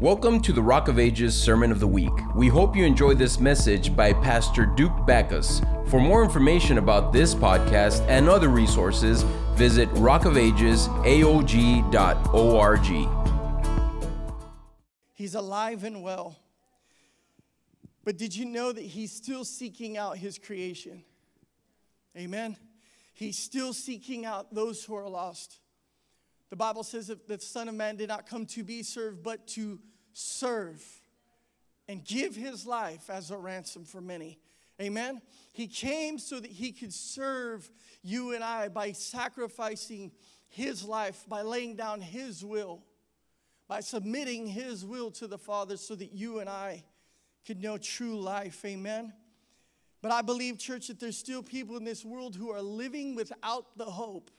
Welcome to the Rock of Ages Sermon of the Week. We hope you enjoy this message by Pastor Duke Backus. For more information about this podcast and other resources, visit rockofagesaog.org. He's alive and well. But did you know that he's still seeking out his creation? Amen. He's still seeking out those who are lost. The Bible says that the Son of Man did not come to be served, but to serve and give his life as a ransom for many. Amen. He came so that he could serve you and I by sacrificing his life, by laying down his will, by submitting his will to the Father so that you and I could know true life. Amen. But I believe, church, that there's still people in this world who are living without the hope.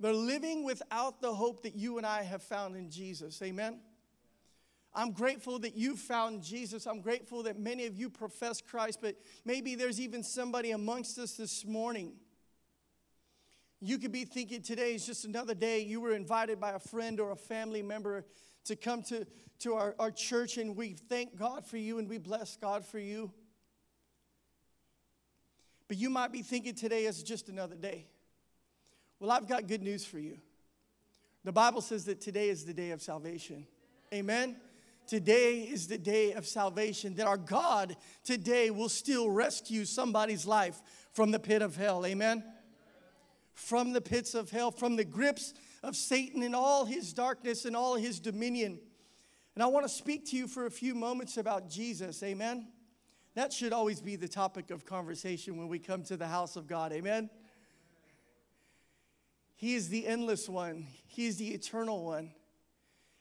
They're living without the hope that you and I have found in Jesus. Amen. I'm grateful that you found Jesus. I'm grateful that many of you profess Christ, but maybe there's even somebody amongst us this morning. You could be thinking today is just another day. You were invited by a friend or a family member to come to, to our, our church, and we thank God for you and we bless God for you. But you might be thinking today is just another day. Well, I've got good news for you. The Bible says that today is the day of salvation. Amen. Today is the day of salvation, that our God today will still rescue somebody's life from the pit of hell. Amen? From the pits of hell, from the grips of Satan and all his darkness and all his dominion. And I want to speak to you for a few moments about Jesus. Amen? That should always be the topic of conversation when we come to the house of God. Amen? He is the endless one, He is the eternal one.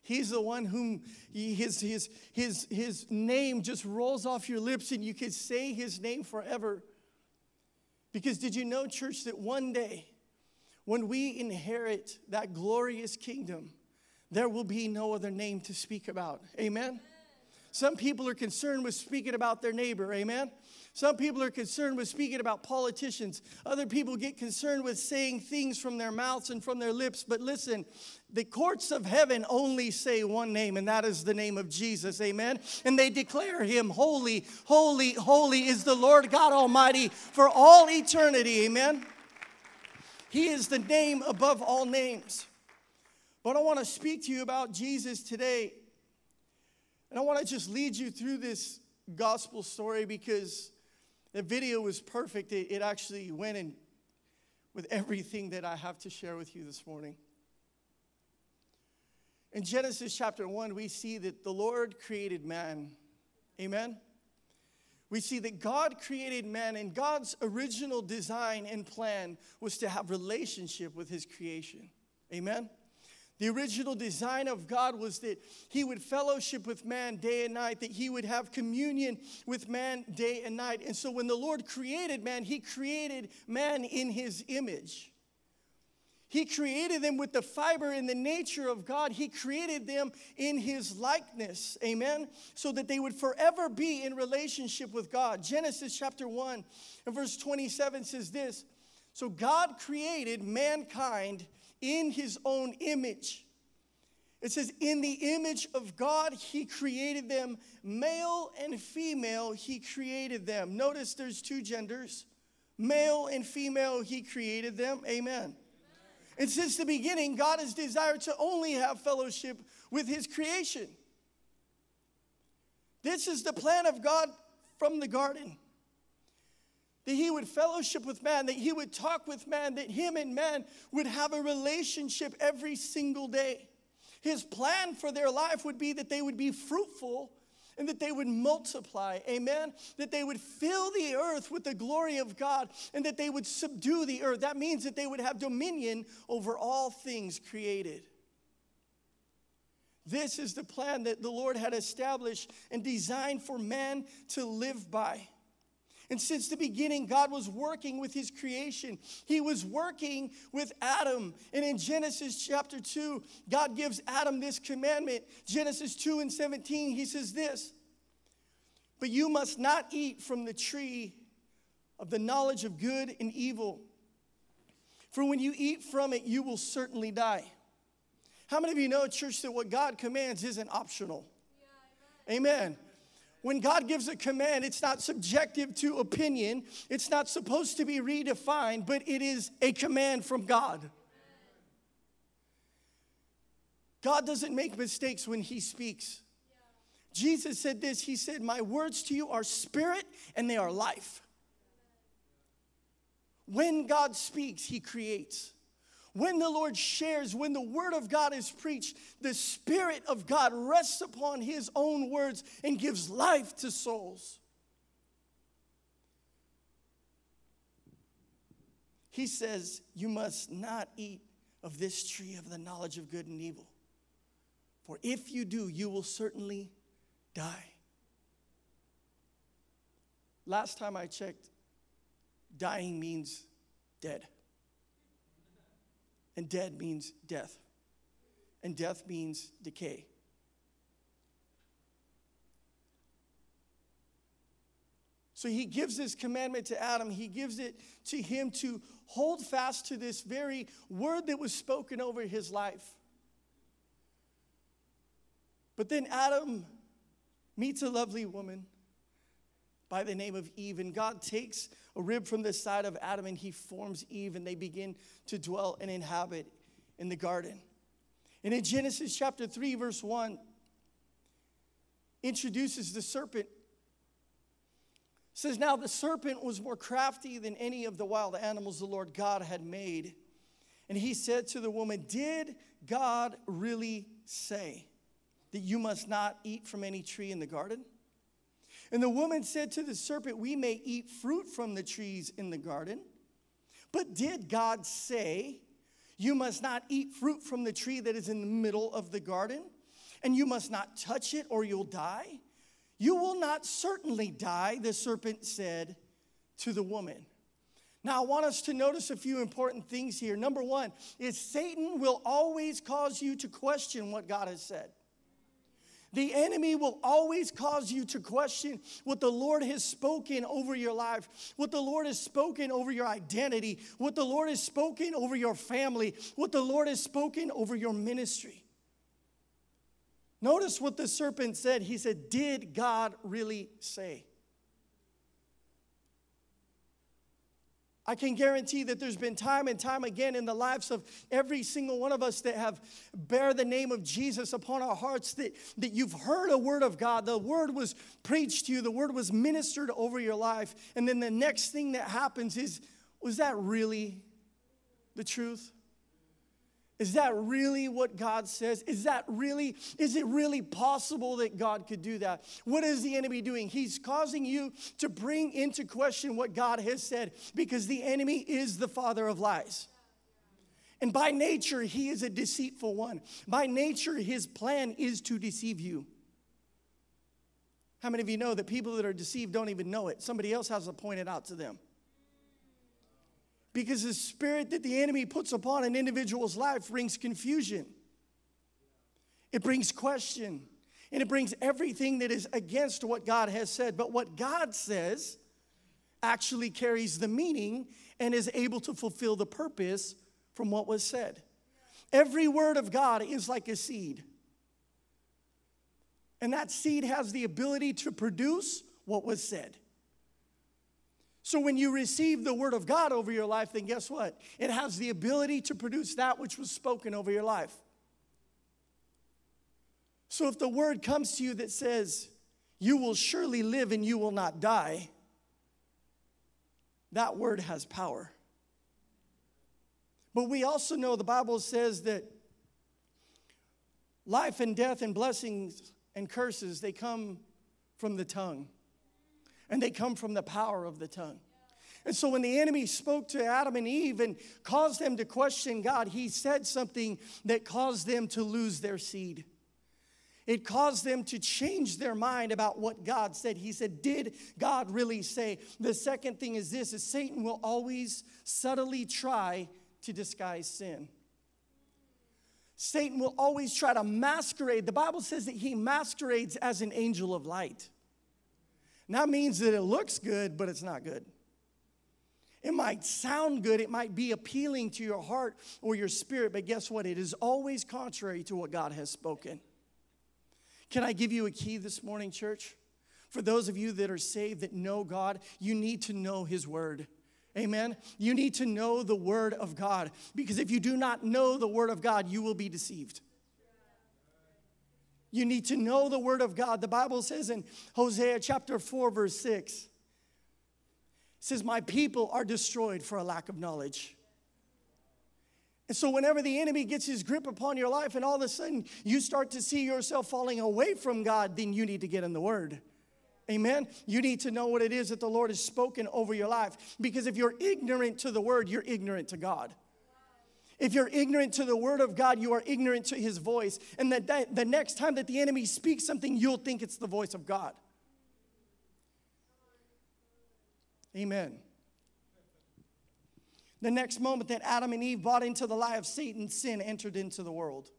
He's the one whom he, his, his, his, his name just rolls off your lips and you could say his name forever. Because did you know, church, that one day when we inherit that glorious kingdom, there will be no other name to speak about? Amen? Some people are concerned with speaking about their neighbor. Amen? Some people are concerned with speaking about politicians. Other people get concerned with saying things from their mouths and from their lips. But listen, the courts of heaven only say one name, and that is the name of Jesus. Amen. And they declare him holy, holy, holy is the Lord God Almighty for all eternity. Amen. He is the name above all names. But I want to speak to you about Jesus today. And I want to just lead you through this gospel story because the video was perfect. It, it actually went in with everything that I have to share with you this morning. In Genesis chapter 1, we see that the Lord created man. Amen? We see that God created man, and God's original design and plan was to have relationship with his creation. Amen? The original design of God was that He would fellowship with man day and night, that He would have communion with man day and night. And so when the Lord created man, He created man in His image. He created them with the fiber and the nature of God. He created them in His likeness. Amen. So that they would forever be in relationship with God. Genesis chapter 1 and verse 27 says this So God created mankind in his own image. It says, In the image of God, he created them, male and female, he created them. Notice there's two genders male and female, he created them. Amen. And since the beginning, God has desired to only have fellowship with his creation. This is the plan of God from the garden that he would fellowship with man, that he would talk with man, that him and man would have a relationship every single day. His plan for their life would be that they would be fruitful and that they would multiply, amen? That they would fill the earth with the glory of God and that they would subdue the earth. That means that they would have dominion over all things created. This is the plan that the Lord had established and designed for man to live by. And since the beginning, God was working with his creation. He was working with Adam. And in Genesis chapter 2, God gives Adam this commandment. Genesis 2 and 17, he says this But you must not eat from the tree of the knowledge of good and evil. For when you eat from it, you will certainly die. How many of you know, church, that what God commands isn't optional? amen. When God gives a command, it's not subjective to opinion, it's not supposed to be redefined, but it is a command from God. God doesn't make mistakes when He speaks. Jesus said this He said, My words to you are spirit and they are life. When God speaks, He creates. When the Lord shares, when the word of God is preached, the Spirit of God rests upon His own words and gives life to souls. He says, You must not eat of this tree of the knowledge of good and evil. For if you do, you will certainly die. Last time I checked, dying means dead. And dead means death. And death means decay. So he gives this commandment to Adam. He gives it to him to hold fast to this very word that was spoken over his life. But then Adam meets a lovely woman by the name of Eve, and God takes a rib from the side of Adam and he forms Eve, and they begin to dwell and inhabit in the garden. And in Genesis chapter 3, verse 1, introduces the serpent. says, Now the serpent was more crafty than any of the wild animals the Lord God had made. And he said to the woman, Did God really say? that you must not eat from any tree in the garden? And the woman said to the serpent, We may eat fruit from the trees in the garden. But did God say, You must not eat fruit from the tree that is in the middle of the garden? And you must not touch it or you'll die? You will not certainly die, the serpent said to the woman. Now, I want us to notice a few important things here. Number one is Satan will always cause you to question what God has said. The enemy will always cause you to question what the Lord has spoken over your life, what the Lord has spoken over your identity, what the Lord has spoken over your family, what the Lord has spoken over your ministry. Notice what the serpent said. He said, Did God really say? I can guarantee that there's been time and time again in the lives of every single one of us that have bear the name of Jesus upon our hearts that, that you've heard a word of God. The word was preached to you, the word was ministered over your life. And then the next thing that happens is, was that really the truth? Is that really what God says? Is that really, is it really possible that God could do that? What is the enemy doing? He's causing you to bring into question what God has said because the enemy is the father of lies. And by nature, he is a deceitful one. By nature, his plan is to deceive you. How many of you know that people that are deceived don't even know it? Somebody else has to point it out to them. Because the spirit that the enemy puts upon an individual's life brings confusion, it brings question, and it brings everything that is against what God has said. But what God says actually carries the meaning and is able to fulfill the purpose from what was said. Every word of God is like a seed. And that seed has the ability to produce what was said. So when you receive the word of God over your life, then guess what? It has the ability to produce that which was spoken over your life. So if the word comes to you that says, You will surely live and you will not die, that word has power. But we also know the Bible says that life and death and blessings and curses, they come from the tongue and they come from the power of the tongue. And so when the enemy spoke to Adam and Eve and caused them to question God, he said something that caused them to lose their seed. It caused them to change their mind about what God said. He said, Did God really say? The second thing is this is Satan will always subtly try to disguise sin. Satan will always try to masquerade. The Bible says that he masquerades as an angel of light. That means that it looks good, but it's not good. It might sound good, it might be appealing to your heart or your spirit, but guess what? It is always contrary to what God has spoken. Can I give you a key this morning, church? For those of you that are saved, that know God, you need to know His Word. Amen. You need to know the Word of God because if you do not know the Word of God, you will be deceived. You need to know the Word of God. The Bible says in Hosea chapter 4, verse 6, says, My people are destroyed for a lack of knowledge. And so, whenever the enemy gets his grip upon your life and all of a sudden you start to see yourself falling away from God, then you need to get in the Word. Amen. You need to know what it is that the Lord has spoken over your life. Because if you're ignorant to the Word, you're ignorant to God. If you're ignorant to the Word of God, you are ignorant to His voice. And that, the next time that the enemy speaks something, you'll think it's the voice of God. Amen. The next moment that Adam and Eve bought into the lie of Satan, sin entered into the world.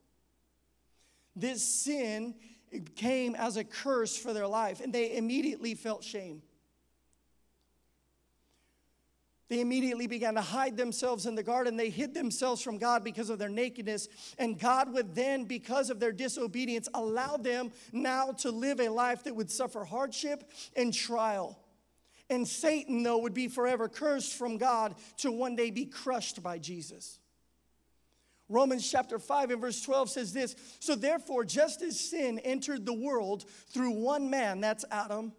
This sin came as a curse for their life, and they immediately felt shame. They immediately began to hide themselves in the garden. They hid themselves from God because of their nakedness. And God would then, because of their disobedience, allow them now to live a life that would suffer hardship and trial. And Satan, though, would be forever cursed from God to one day be crushed by Jesus. Romans chapter 5 and verse 12 says this So therefore, just as sin entered the world through one man, that's Adam,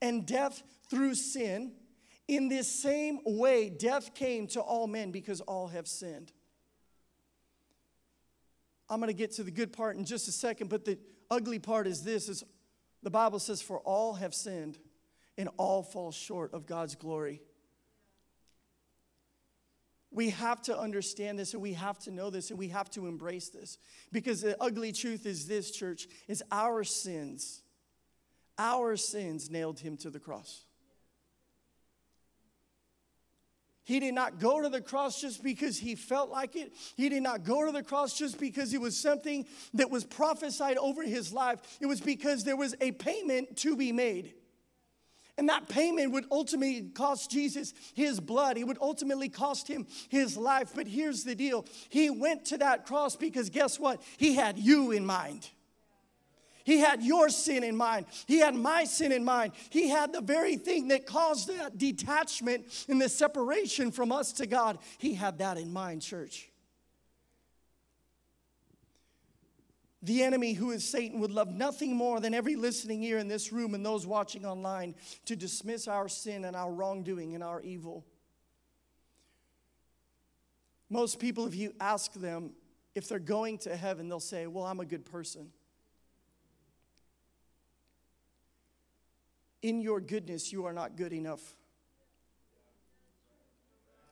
and death through sin, in this same way, death came to all men because all have sinned. I'm going to get to the good part in just a second, but the ugly part is this is the Bible says for all have sinned and all fall short of God's glory. We have to understand this and we have to know this and we have to embrace this. Because the ugly truth is this, church, is our sins, our sins nailed him to the cross. He did not go to the cross just because he felt like it. He did not go to the cross just because it was something that was prophesied over his life. It was because there was a payment to be made. And that payment would ultimately cost Jesus his blood. It would ultimately cost him his life. But here's the deal He went to that cross because guess what? He had you in mind. He had your sin in mind. He had my sin in mind. He had the very thing that caused that detachment and the separation from us to God. He had that in mind, church. The enemy, who is Satan, would love nothing more than every listening ear in this room and those watching online to dismiss our sin and our wrongdoing and our evil. Most people, if you ask them if they're going to heaven, they'll say, Well, I'm a good person. In your goodness, you are not good enough.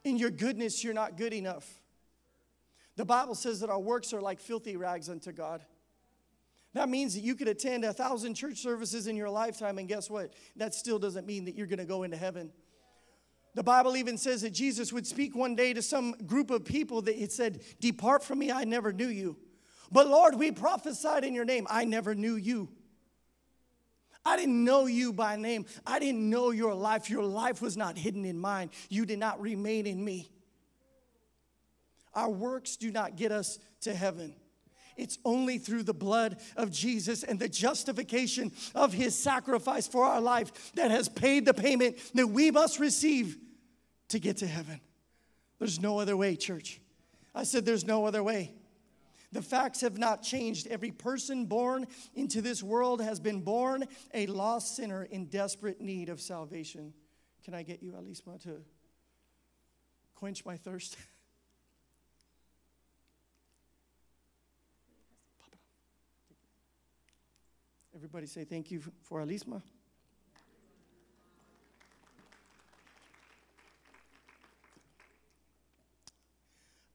In your goodness, you're not good enough. The Bible says that our works are like filthy rags unto God. That means that you could attend a thousand church services in your lifetime, and guess what? That still doesn't mean that you're going to go into heaven. The Bible even says that Jesus would speak one day to some group of people that it said, Depart from me, I never knew you. But Lord, we prophesied in your name. I never knew you. I didn't know you by name. I didn't know your life. Your life was not hidden in mine. You did not remain in me. Our works do not get us to heaven. It's only through the blood of Jesus and the justification of his sacrifice for our life that has paid the payment that we must receive to get to heaven. There's no other way, church. I said, There's no other way. The facts have not changed. Every person born into this world has been born a lost sinner in desperate need of salvation. Can I get you, Alisma, to quench my thirst? Everybody say thank you for Alisma.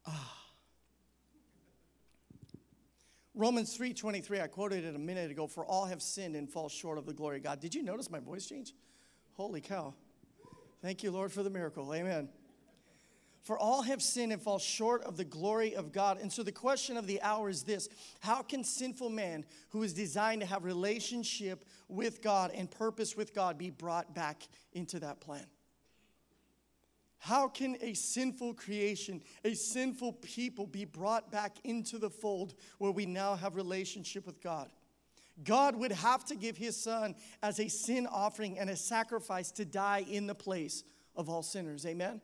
Ah. Romans 3:23, I quoted it a minute ago, for all have sinned and fall short of the glory of God. Did you notice my voice change? Holy cow. Thank you, Lord, for the miracle. Amen. For all have sinned and fall short of the glory of God. And so the question of the hour is this How can sinful man who is designed to have relationship with God and purpose with God be brought back into that plan? How can a sinful creation, a sinful people be brought back into the fold where we now have relationship with God? God would have to give his son as a sin offering and a sacrifice to die in the place of all sinners. Amen.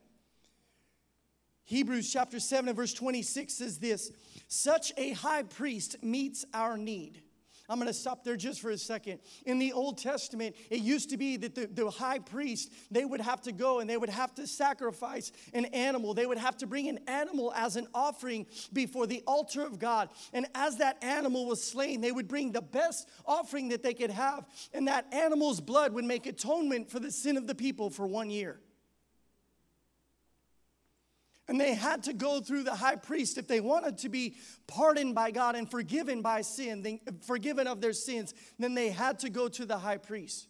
Hebrews chapter 7 and verse 26 says this Such a high priest meets our need. I'm going to stop there just for a second. In the Old Testament, it used to be that the, the, high priest, they would have to go and they would have to sacrifice an animal. They would have to bring an animal as an offering before the altar of God. And as that animal was slain, they would bring the best offering that they could have. And that animal's blood would make atonement for the sin of the people for one year. And they had to go through the high priest if they wanted to be pardoned by God and forgiven by sin, they, forgiven of their sins, then they had to go to the high priest.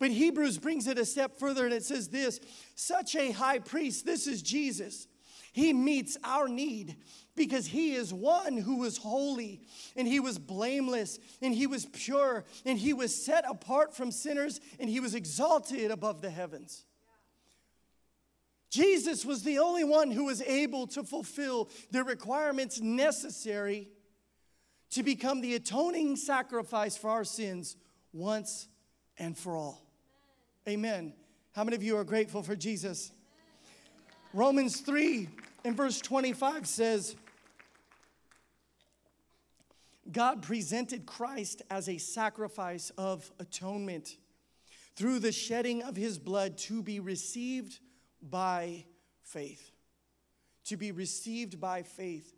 But Hebrews brings it a step further and it says this such a high priest, this is Jesus. He meets our need because he is one who was holy and he was blameless and he was pure and he was set apart from sinners and he was exalted above the heavens. Jesus was the only one who was able to fulfill the requirements necessary to become the atoning sacrifice for our sins once and for all. Amen. How many of you are grateful for Jesus? Romans 3 and verse 25 says, God presented Christ as a sacrifice of atonement through the shedding of his blood to be received by faith. To be received by faith.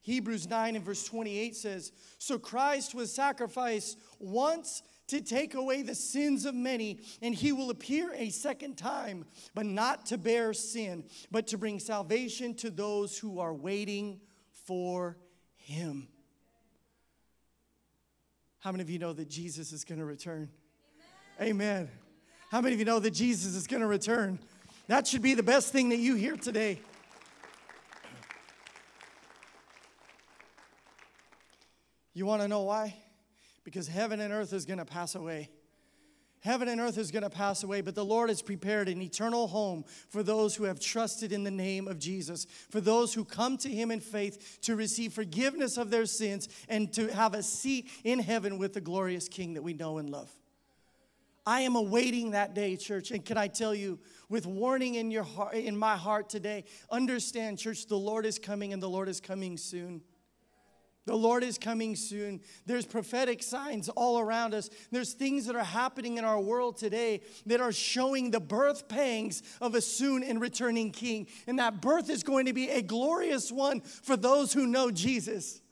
Hebrews 9 and verse 28 says, So Christ was sacrificed once to take away the sins of many, and he will appear a second time, but not to bear sin, but to bring salvation to those who are waiting for him. How many of you know that Jesus is going to return? Amen. Amen. How many of you know that Jesus is going to return? That should be the best thing that you hear today. You want to know why? Because heaven and earth is going to pass away. Heaven and earth is going to pass away, but the Lord has prepared an eternal home for those who have trusted in the name of Jesus, for those who come to Him in faith to receive forgiveness of their sins and to have a seat in heaven with the glorious King that we know and love. I am awaiting that day, church. And can I tell you, with warning in your heart, in my heart today, understand, church, the Lord is coming and the Lord is coming soon. The Lord is coming soon. There's prophetic signs all around us. There's things that are happening in our world today that are showing the birth pangs of a soon and returning king. And that birth is going to be a glorious one for those who know Jesus.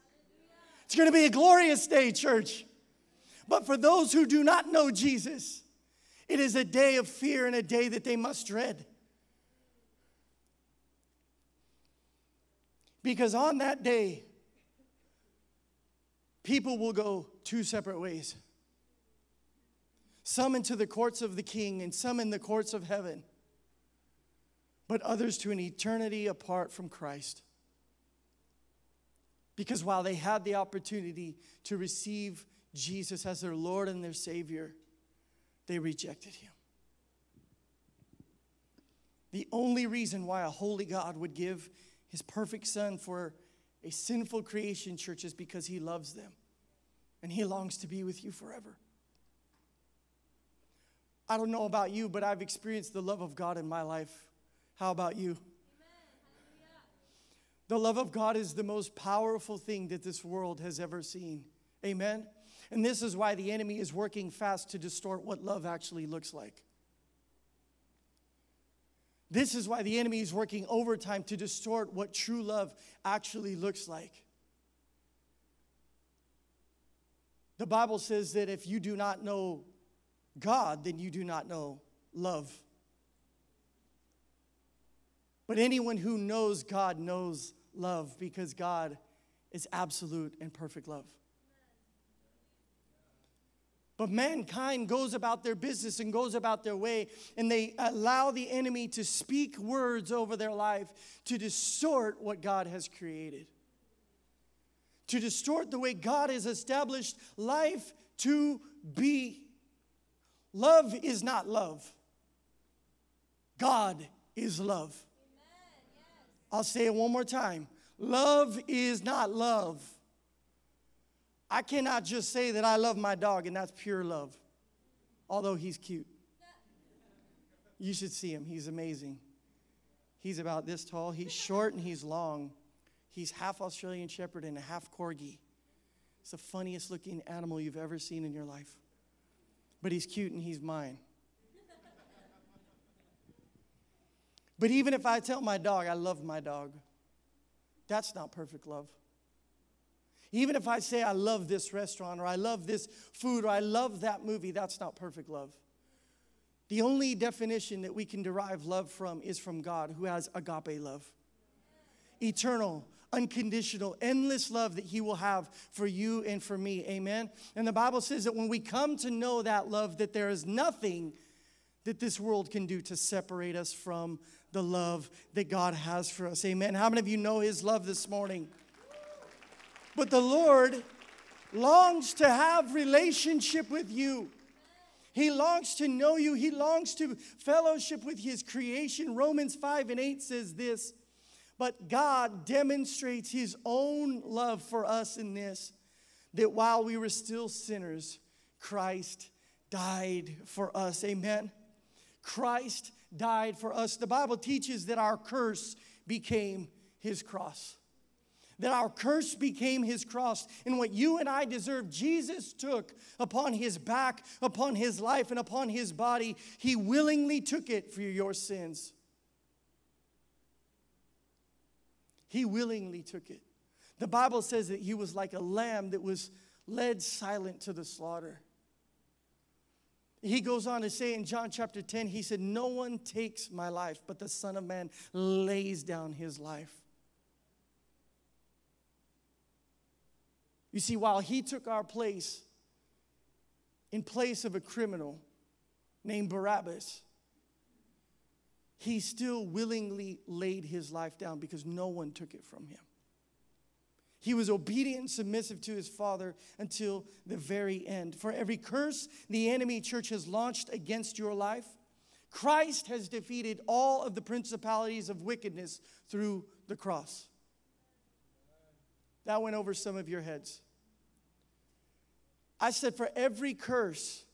It's going to be a glorious day, church. But for those who do not know Jesus, it is a day of fear and a day that they must dread. Because on that day, people will go two separate ways some into the courts of the king, and some in the courts of heaven, but others to an eternity apart from Christ. Because while they had the opportunity to receive Jesus as their Lord and their Savior, they rejected him. The only reason why a holy God would give his perfect son for a sinful creation, church, is because he loves them and he longs to be with you forever. I don't know about you, but I've experienced the love of God in my life. How about you? The love of God is the most powerful thing that this world has ever seen. Amen. And this is why the enemy is working fast to distort what love actually looks like. This is why the enemy is working overtime to distort what true love actually looks like. The Bible says that if you do not know God, then you do not know love. But anyone who knows God knows love because God is absolute and perfect love. But mankind goes about their business and goes about their way, and they allow the enemy to speak words over their life to distort what God has created, to distort the way God has established life to be. Love is not love, God is love. I'll say it one more time. Love is not love. I cannot just say that I love my dog and that's pure love, although he's cute. You should see him, he's amazing. He's about this tall, he's short and he's long. He's half Australian Shepherd and a half Corgi. It's the funniest looking animal you've ever seen in your life. But he's cute and he's mine. But even if I tell my dog I love my dog, that's not perfect love. Even if I say I love this restaurant or I love this food or I love that movie, that's not perfect love. The only definition that we can derive love from is from God, who has agape love eternal, unconditional, endless love that He will have for you and for me. Amen. And the Bible says that when we come to know that love, that there is nothing that this world can do to separate us from the love that God has for us. Amen. How many of you know His love this morning? But the Lord longs to have relationship with you. He longs to know you. He longs to fellowship with his creation. Romans 5 and 8 says this But God demonstrates his own love for us in this that while we were still sinners, Christ died for us. Amen. Christ died for us. The Bible teaches that our curse became his cross. That our curse became his cross. And what you and I deserve, Jesus took upon his back, upon his life, and upon his body. He willingly took it for your sins. He willingly took it. The Bible says that he was like a lamb that was led silent to the slaughter. He goes on to say in John chapter 10, he said, No one takes my life, but the Son of Man lays down his life. You see, while he took our place in place of a criminal named Barabbas, he still willingly laid his life down because no one took it from him. He was obedient and submissive to his father until the very end. For every curse the enemy church has launched against your life, Christ has defeated all of the principalities of wickedness through the cross. That went over some of your heads. I said, for every curse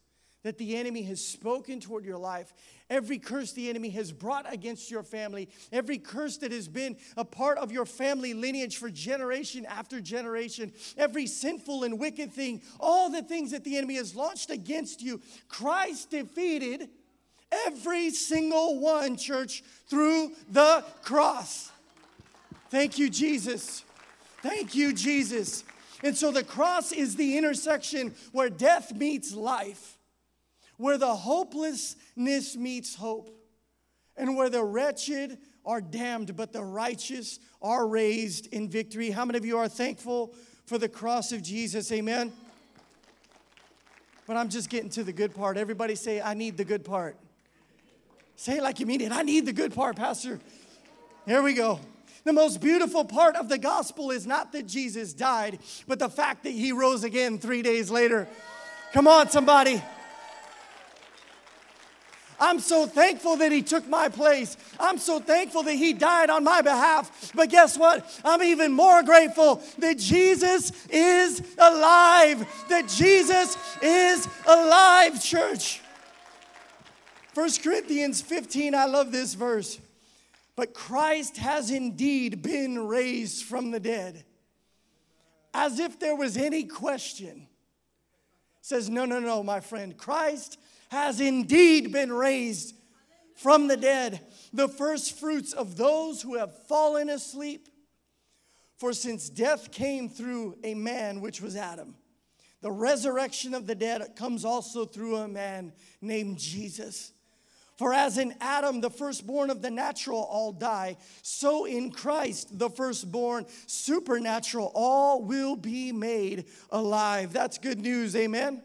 that the enemy has spoken toward your life, every curse the enemy has brought against your family, every curse that has been a part of your family lineage for generation after generation, every sinful and wicked thing, all the things that the enemy has launched against you, Christ defeated every single one, church, through the cross. Thank you, Jesus. Thank you, Jesus. And so the cross is the intersection where death meets life where the hopelessness meets hope, and where the wretched are damned, but the righteous are raised in victory. How many of you are thankful for the cross of Jesus? Amen. But I'm just getting to the good part. Everybody say, I need the good part. Say it like you mean it. I need the good part, Pastor. Here we go. The most beautiful part of the gospel is not that Jesus died, but the fact that he rose again three days later. Come on, somebody. I'm so thankful that He took my place. I'm so thankful that He died on my behalf. But guess what? I'm even more grateful that Jesus is alive. That Jesus is alive, church. 1 Corinthians 15, I love this verse. But Christ has indeed been raised from the dead. As if there was any question. Says, no, no, no, my friend. Christ has indeed been raised from the dead, the first fruits of those who have fallen asleep. For since death came through a man, which was Adam, the resurrection of the dead comes also through a man named Jesus. For as in Adam, the firstborn of the natural, all die, so in Christ, the firstborn supernatural, all will be made alive. That's good news, amen?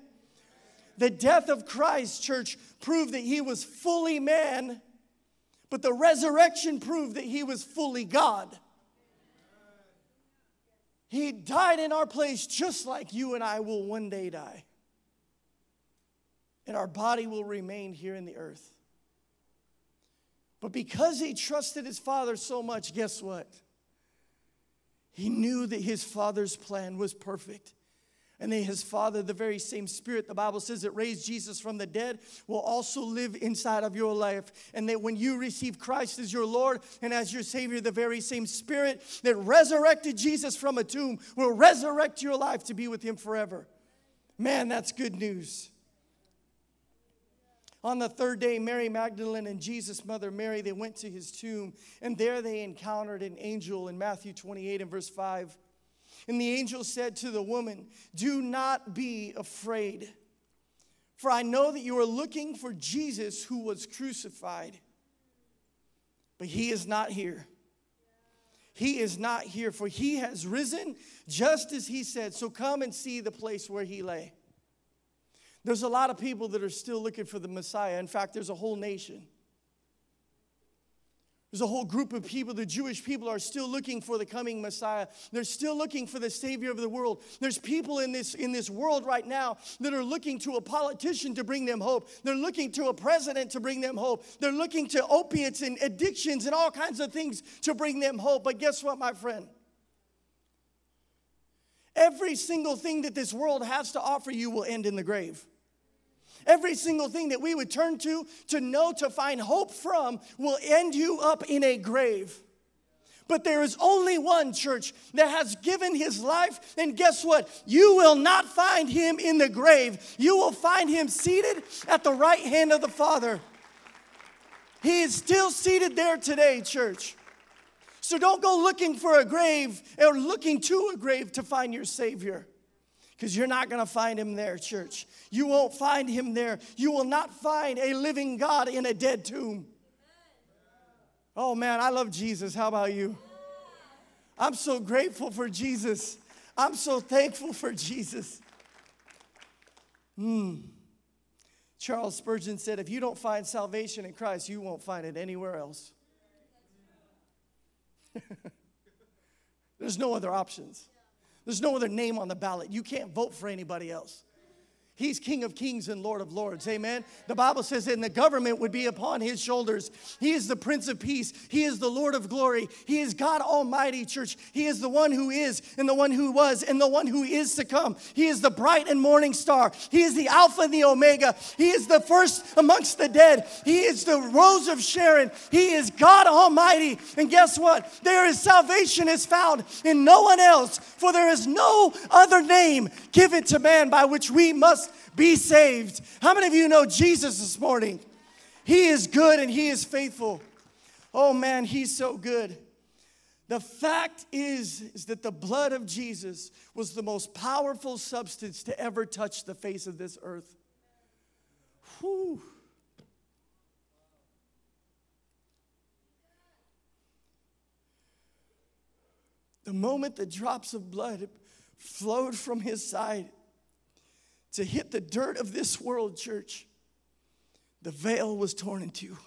the death of Christ, church, proved that he was fully man, but the resurrection proved that he was fully God. He died in our place just like you and I will one day die. And our body will remain here in the earth. But because he trusted his father so much, guess what? He knew that his father's plan was perfect. And then his father, the very same spirit, the Bible says that raised Jesus from the dead, will also live inside of your life. And that when you receive Christ as your Lord and as your Savior, the very same spirit that resurrected Jesus from a tomb will resurrect your life to be with him forever. Man, that's good news. On the third day, Mary Magdalene and Jesus' mother Mary, they went to his tomb, and there they encountered an angel in Matthew 28 and verse 5. And the angel said to the woman, Do not be afraid, for I know that you are looking for Jesus who was crucified. But he is not here. He is not here, for he has risen just as he said. So come and see the place where he lay. There's a lot of people that are still looking for the Messiah. In fact, there's a whole nation. There's a whole group of people, the Jewish people are still looking for the coming Messiah. They're still looking for the Savior of the world. There's people in this, in this world right now that are looking to a politician to bring them hope. They're looking to a president to bring them hope. They're looking to opiates and addictions and all kinds of things to bring them hope. But guess what, my friend? Every single thing that this world has to offer you will end in the grave. Every single thing that we would turn to, to know, to find hope from, will end you up in a grave. But there is only one church that has given his life. And guess what? You will not find him in the grave. You will find him seated at the right hand of the Father. He is still seated there today, church. So don't go looking for a grave or looking to a grave to find your Savior because you're not going to find him there, church. You won't find him there. You will not find a living God in a dead tomb. Oh man, I love Jesus. How about you? I'm so grateful for Jesus. I'm so thankful for Jesus. Hmm. Charles Spurgeon said, if you don't find salvation in Christ, you won't find it anywhere else. There's no other options. There's no other name on the ballot. You can't vote for anybody else. He's King of kings and Lord of lords. Amen. The Bible says and the government would be upon his shoulders. He is the Prince of Peace. He is the Lord of glory. He is God Almighty, church. He is the one who is, and the one who was, and the one who is to come. He is the bright and morning star. He is the Alpha and the Omega. He is the first amongst the dead. He is the Rose of Sharon. He is God Almighty. And guess what? There is salvation is found in no one else, for there is no other name given to man by which we must be saved. How many of you know Jesus this morning? He is good and He is faithful. Oh man, He's so good. The fact is, is that the blood of Jesus was the most powerful substance to ever touch the face of this earth. Whew. The moment the drops of blood flowed from his side, to hit the dirt of this world, church, the veil was torn in two.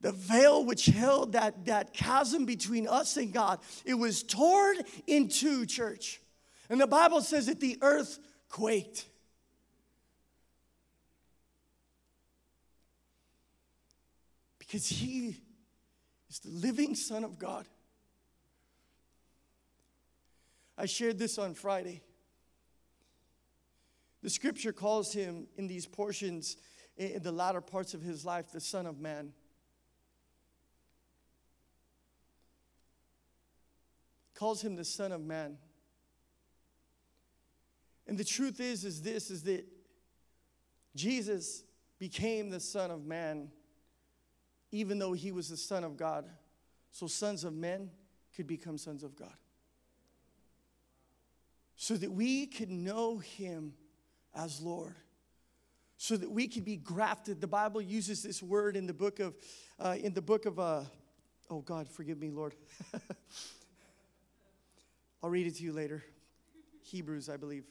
The veil which held that, that chasm between us and God, it was torn in two, church. And the Bible says that the earth quaked. Because he is the living Son of God. I shared this on Friday. The scripture calls him in these portions, in the latter parts of his life, the Son of Man. Calls him the Son of Man. And the truth is, is this is that Jesus became the Son of Man, even though he was the Son of God. So sons of men could become sons of God. So that we could know him as Lord so that we can be grafted. The Bible uses this word in the book of, uh, in the book of, uh, oh God, forgive me, Lord. I'll read it to you later. Hebrews, I believe.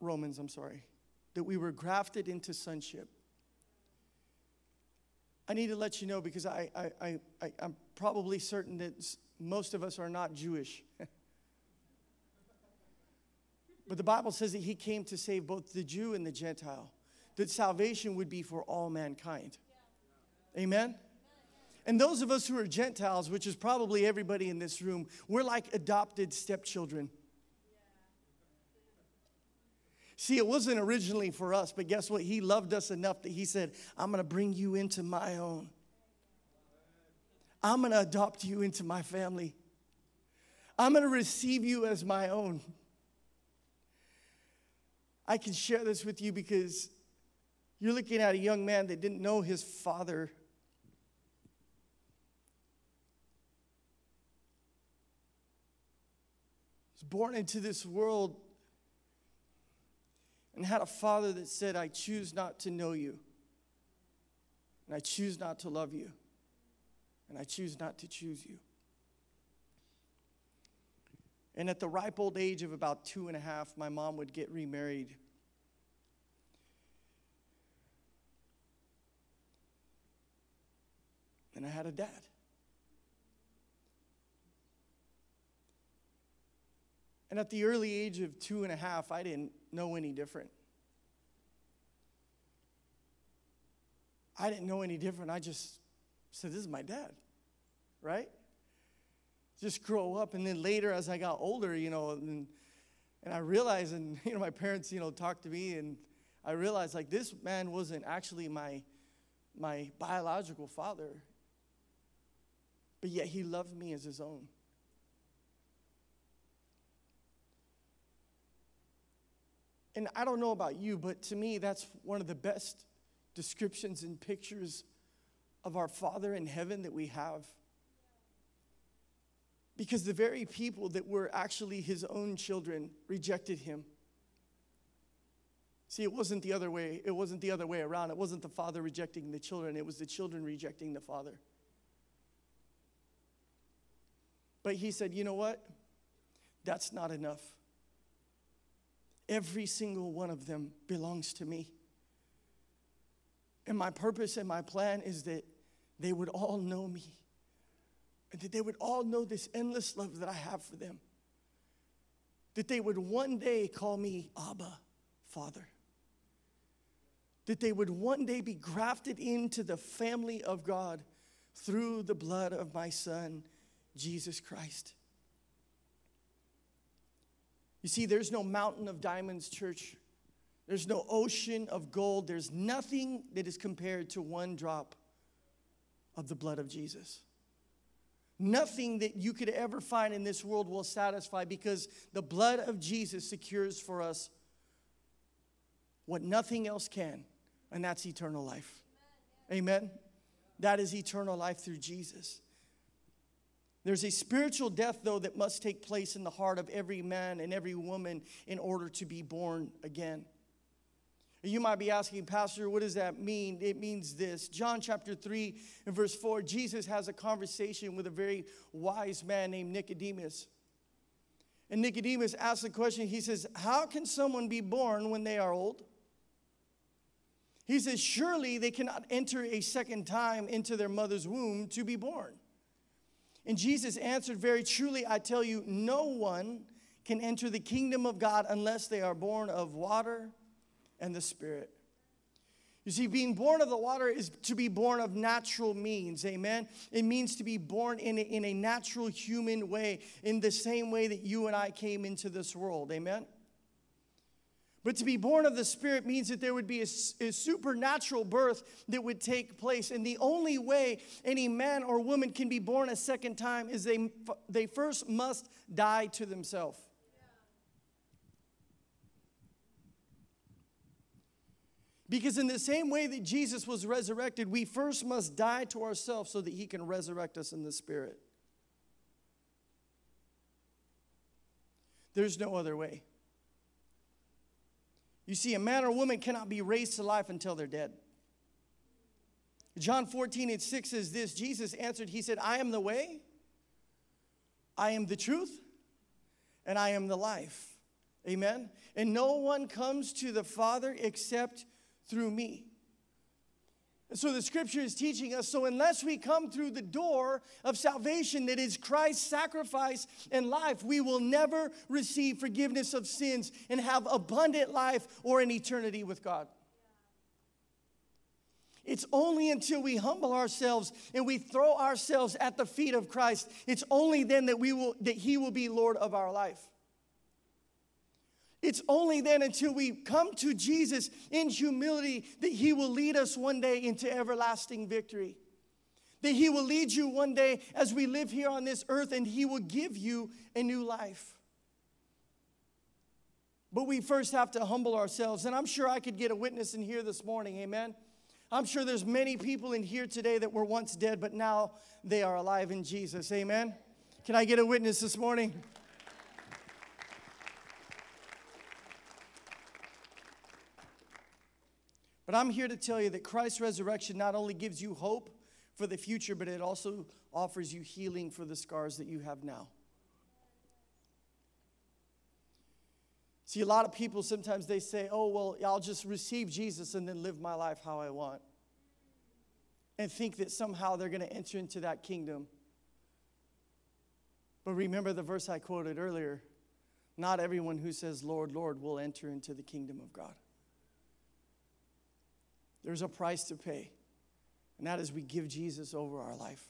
Romans, I'm sorry. That we were grafted into sonship. I need to let you know because I, I, I, I, I'm probably certain that most of us are not Jewish. But the Bible says that he came to save both the Jew and the Gentile. that salvation would be for all mankind. Amen? And those of us who are Gentiles, which is probably everybody in this room, we're like adopted stepchildren. See, it wasn't originally for us, but guess what? He loved us enough that He said, I'm going to bring you into my own. I'm going to adopt you into my family. I'm going to receive you as my own. I can share this with you because you're looking at a young man that didn't know his father. He was born into this world and had a father that said, I choose not to know you, and I choose not to love you, and I choose not to choose you. And at the ripe old age of about two and a half, my mom would get remarried. And I had a dad. And at the early age of two and a half, I didn't know any different. I didn't know any different. I just said, This is my dad, right? Just grow up. And then later, as I got older, you know, and, and I realized, and, you know, my parents, you know, talked to me, and I realized, like, this man wasn't actually my, my biological father, but yet he loved me as his own. And I don't know about you, but to me, that's one of the best descriptions and pictures of our Father in heaven that we have. Because the very people that were actually his own children rejected him. See, it wasn't the other way. It wasn't the other way around. It wasn't the father rejecting the children, it was the children rejecting the father. But he said, You know what? That's not enough. Every single one of them belongs to me. And my purpose and my plan is that they would all know me and that they would all know this endless love that I have for them. That they would one day call me Abba, Father. That they would one day be grafted into the family of God through the blood of my Son, Jesus Christ. You see, there's no mountain of diamonds, church. There's no ocean of gold. There's nothing that is compared to one drop of the blood of Jesus. Nothing that you could ever find in this world will satisfy because the blood of Jesus secures for us what nothing else can, and that's eternal life. Amen? That is eternal life through Jesus. There's a spiritual death, though, that must take place in the heart of every man and every woman in order to be born again. You might be asking, Pastor, what does that mean? It means this. John chapter 3 and verse 4, Jesus has a conversation with a very wise man named Nicodemus. And Nicodemus asks the question, he says, How can someone be born when they are old? He says, Surely they cannot enter a second time into their mother's womb to be born. And Jesus answered, Very truly, I tell you, no one can enter the kingdom of God unless they are born of water and the Spirit. You see, being born of the water is to be born of natural means, amen? It means to be born in a, in a natural human way, in the same way that you and I came into this world, amen? But to be born of the Spirit means that there would be a, a, supernatural birth that would take place. And the only way any man or woman can be born a second time is they, they first must die to themselves. Because, in the same way that Jesus was resurrected, we first must die to ourselves so that he can resurrect us in the spirit. There's no other way. You see, a man or woman cannot be raised to life until they're dead. John 14 and 6 says this Jesus answered, He said, I am the way, I am the truth, and I am the life. Amen. And no one comes to the Father except through me. And so the scripture is teaching us so, unless we come through the door of salvation that is Christ's sacrifice and life, we will never receive forgiveness of sins and have abundant life or an eternity with God. It's only until we humble ourselves and we throw ourselves at the feet of Christ, it's only then that we will that he will be Lord of our life. It's only then until we come to Jesus in humility that he will lead us one day into everlasting victory. That he will lead you one day as we live here on this earth and he will give you a new life. But we first have to humble ourselves. And I'm sure I could get a witness in here this morning, amen. I'm sure there's many people in here today that were once dead, but now they are alive in Jesus, amen. Can I get a witness this morning? But I'm here to tell you that Christ's resurrection not only gives you hope for the future, but it also offers you healing for the scars that you have now. See, a lot of people sometimes they say, oh, well, I'll just receive Jesus and then live my life how I want. And think that somehow they're going to enter into that kingdom. But remember the verse I quoted earlier not everyone who says, Lord, Lord, will enter into the kingdom of God. There's a price to pay, and that is we give Jesus over our life.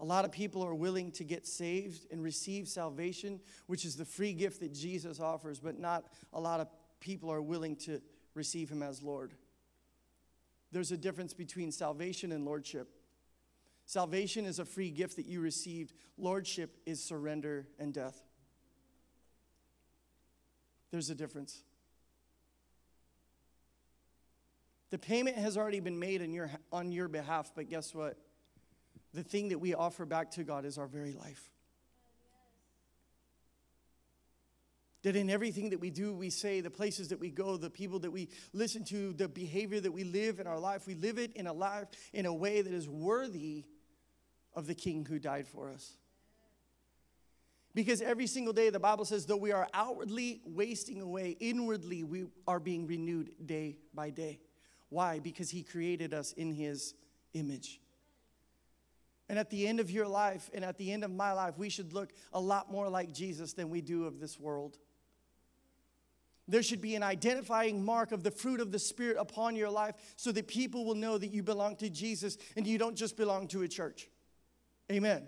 A lot of people are willing to get saved and receive salvation, which is the free gift that Jesus offers, but not a lot of people are willing to receive him as Lord. There's a difference between salvation and lordship. Salvation is a free gift that you received, lordship is surrender and death. There's a difference. The payment has already been made on your, on your behalf, but guess what? The thing that we offer back to God is our very life. That in everything that we do, we say, the places that we go, the people that we listen to, the behavior that we live in our life, we live it in a life in a way that is worthy of the King who died for us. Because every single day, the Bible says, though we are outwardly wasting away, inwardly we are being renewed day by day. Why? Because He created us in His image. And at the end of your life and at the end of my life, we should look a lot more like Jesus than we do of this world. There should be an identifying mark of the fruit of the Spirit upon your life so that people will know that you belong to Jesus and you don't just belong to a church. Amen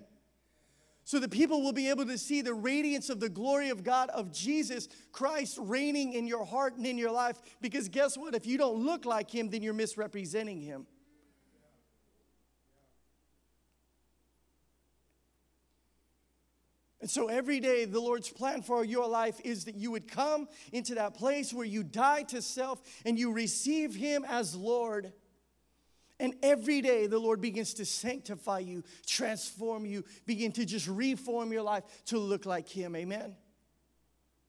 so that people will be able to see the radiance of the glory of God, of Jesus Christ reigning in your heart and in your life. Because guess what? If you don't look like Him, then you're misrepresenting Him. And so every day, the Lord's plan for your life is that you would come into that place where you die to self and you receive Him as Lord. And every day, the Lord begins to sanctify you, transform you, begin to just reform your life to look like Him. Amen.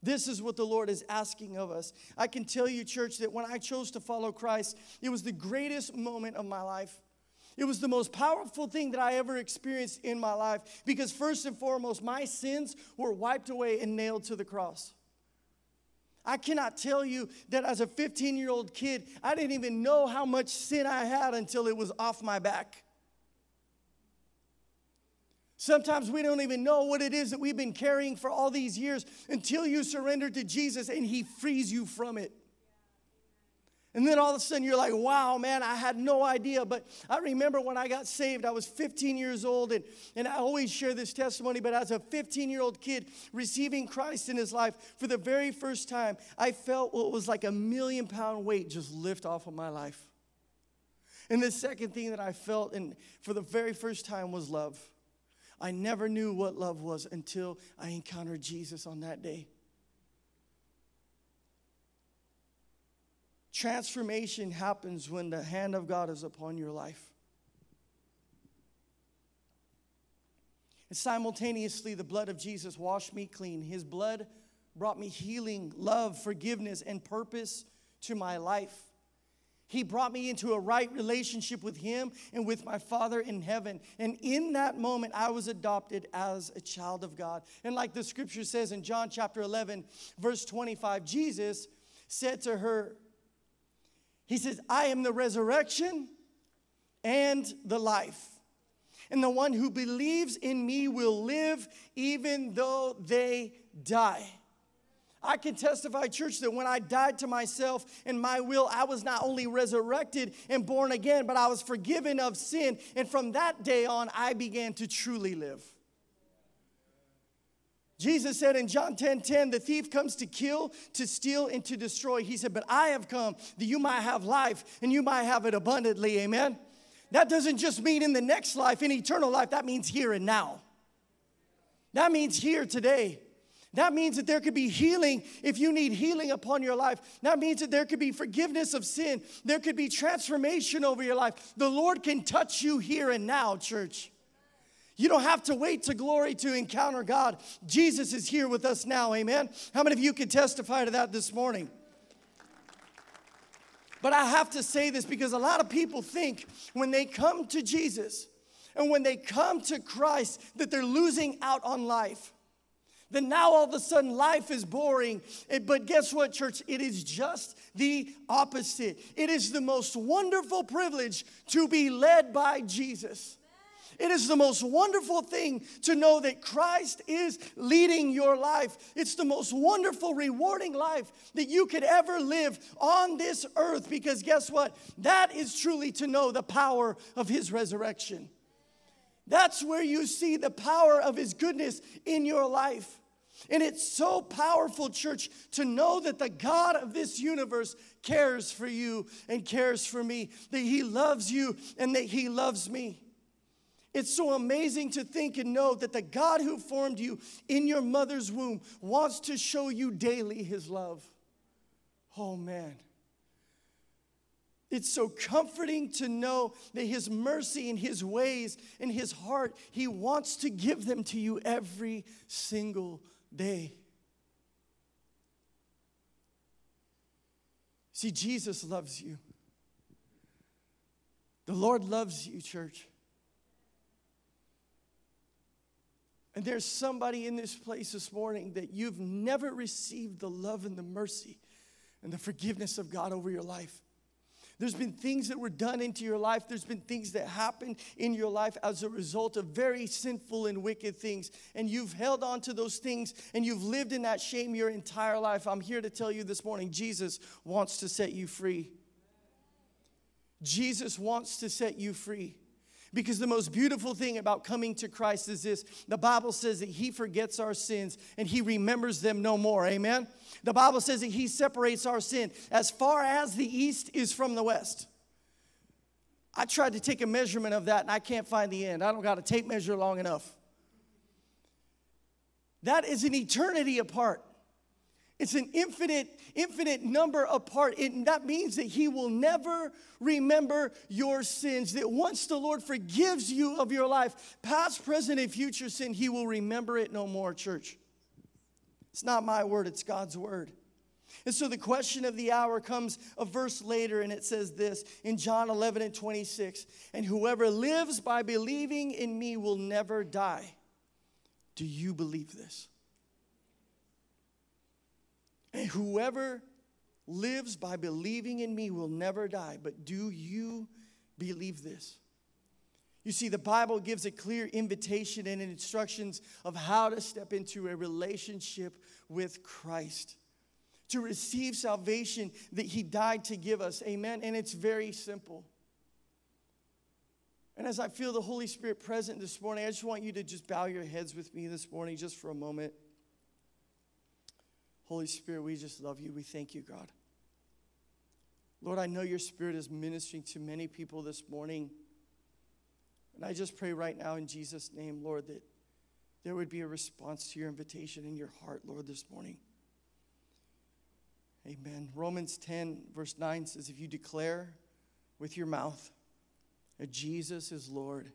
This is what the Lord is asking of us. I can tell you, church, that when I chose to follow Christ, it was the greatest moment of my life. It was the most powerful thing that I ever experienced in my life because, first and foremost, my sins were wiped away and nailed to the cross. I cannot tell you that as a 15 year old kid, I didn't even know how much sin I had until it was off my back. Sometimes we don't even know what it is that we've been carrying for all these years until you surrender to Jesus and He frees you from it. And then all of a sudden you're like, wow, man, I had no idea. But I remember when I got saved, I was 15 years old, and, and I always share this testimony. But as a 15 year old kid receiving Christ in his life for the very first time, I felt what was like a million pound weight just lift off of my life. And the second thing that I felt, and for the very first time, was love. I never knew what love was until I encountered Jesus on that day. Transformation happens when the hand of God is upon your life. And simultaneously, the blood of Jesus washed me clean. His blood brought me healing, love, forgiveness, and purpose to my life. He brought me into a right relationship with Him and with my Father in heaven. And in that moment, I was adopted as a child of God. And like the scripture says in John chapter 11, verse 25, Jesus said to her, he says, I am the resurrection and the life. And the one who believes in me will live even though they die. I can testify, church, that when I died to myself and my will, I was not only resurrected and born again, but I was forgiven of sin. And from that day on, I began to truly live. Jesus said in John 10 10, the thief comes to kill, to steal, and to destroy. He said, But I have come that you might have life and you might have it abundantly. Amen. That doesn't just mean in the next life, in eternal life, that means here and now. That means here today. That means that there could be healing if you need healing upon your life. That means that there could be forgiveness of sin. There could be transformation over your life. The Lord can touch you here and now, church. You don't have to wait to glory to encounter God. Jesus is here with us now, amen. How many of you can testify to that this morning? But I have to say this because a lot of people think when they come to Jesus and when they come to Christ that they're losing out on life. Then now all of a sudden life is boring. Eh, but guess what, church? It is just the opposite. It is the most wonderful privilege to be led by Jesus. It is the most wonderful thing to know that Christ is leading your life. It's the most wonderful, rewarding life that you could ever live on this earth because guess what? That is truly to know the power of His resurrection. That's where you see the power of His goodness in your life. And it's so powerful, church, to know that the God of this universe cares for you and cares for me, that He loves you and that He loves me. It's so amazing to think and know that the God who formed you in your mother's womb wants to show you daily his love. Oh man. It's so comforting to know that His mercy and His ways and His heart, He wants to give them to you every single day. See, Jesus loves you. The Lord loves you, church. And there's somebody in this place this morning that you've never received the love and the mercy and the forgiveness of God over your life. There's been things that were done into your life. There's been things that happened in your life as a result of very sinful and wicked things. And you've held on to those things and you've lived in that shame your entire life. I'm here to tell you this morning Jesus wants to set you free. Jesus wants to set you free. Because the most beautiful thing about coming to Christ is this the Bible says that He forgets our sins and He remembers them no more. Amen? The Bible says that He separates our sin as far as the east is from the west. I tried to take a measurement of that and I can't find the end. I don't got a tape measure long enough. That is an eternity apart. It's an infinite, infinite number apart. It, that means that He will never remember your sins. That once the Lord forgives you of your life, past, present, and future sin, He will remember it no more, church. It's not my word, it's God's word. And so the question of the hour comes a verse later, and it says this in John 11 and 26 And whoever lives by believing in me will never die. Do you believe this? Whoever lives by believing in me will never die. But do you believe this? You see, the Bible gives a clear invitation and instructions of how to step into a relationship with Christ, to receive salvation that He died to give us. Amen. And it's very simple. And as I feel the Holy Spirit present this morning, I just want you to just bow your heads with me this morning, just for a moment. Holy Spirit, we just love you. We thank you, God. Lord, I know your spirit is ministering to many people this morning. And I just pray right now in Jesus' name, Lord, that there would be a response to your invitation in your heart, Lord, this morning. Amen. Romans 10, verse 9 says, If you declare with your mouth that Jesus is Lord,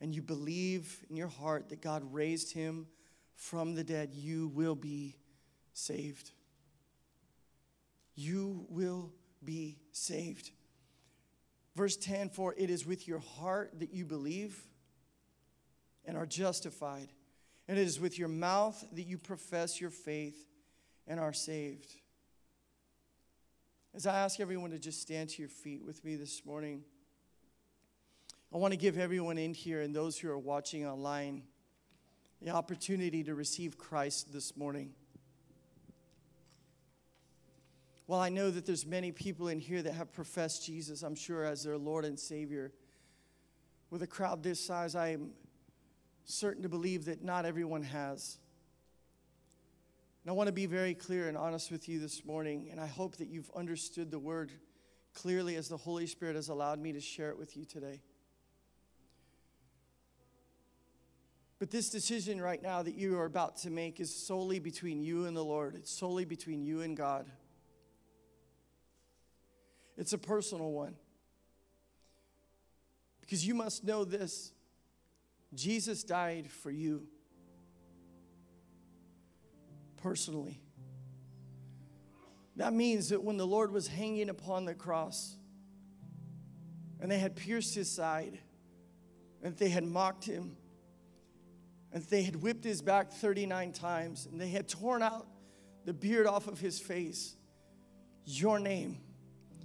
and you believe in your heart that God raised him from the dead, you will be saved. You will be saved. Verse 10 For it is with your heart that you believe and are justified, and it is with your mouth that you profess your faith and are saved. As I ask everyone to just stand to your feet with me this morning, I want to give everyone in here and those who are watching online the opportunity to receive Christ this morning. While I know that there's many people in here that have professed Jesus, I'm sure, as their Lord and Savior, with a crowd this size, I am certain to believe that not everyone has. And I want to be very clear and honest with you this morning, and I hope that you've understood the word clearly as the Holy Spirit has allowed me to share it with you today. But this decision right now that you are about to make is solely between you and the Lord. It's solely between you and God. It's a personal one. Because you must know this Jesus died for you personally. That means that when the Lord was hanging upon the cross and they had pierced his side, and they had mocked him, and they had whipped his back 39 times, and they had torn out the beard off of his face, your name,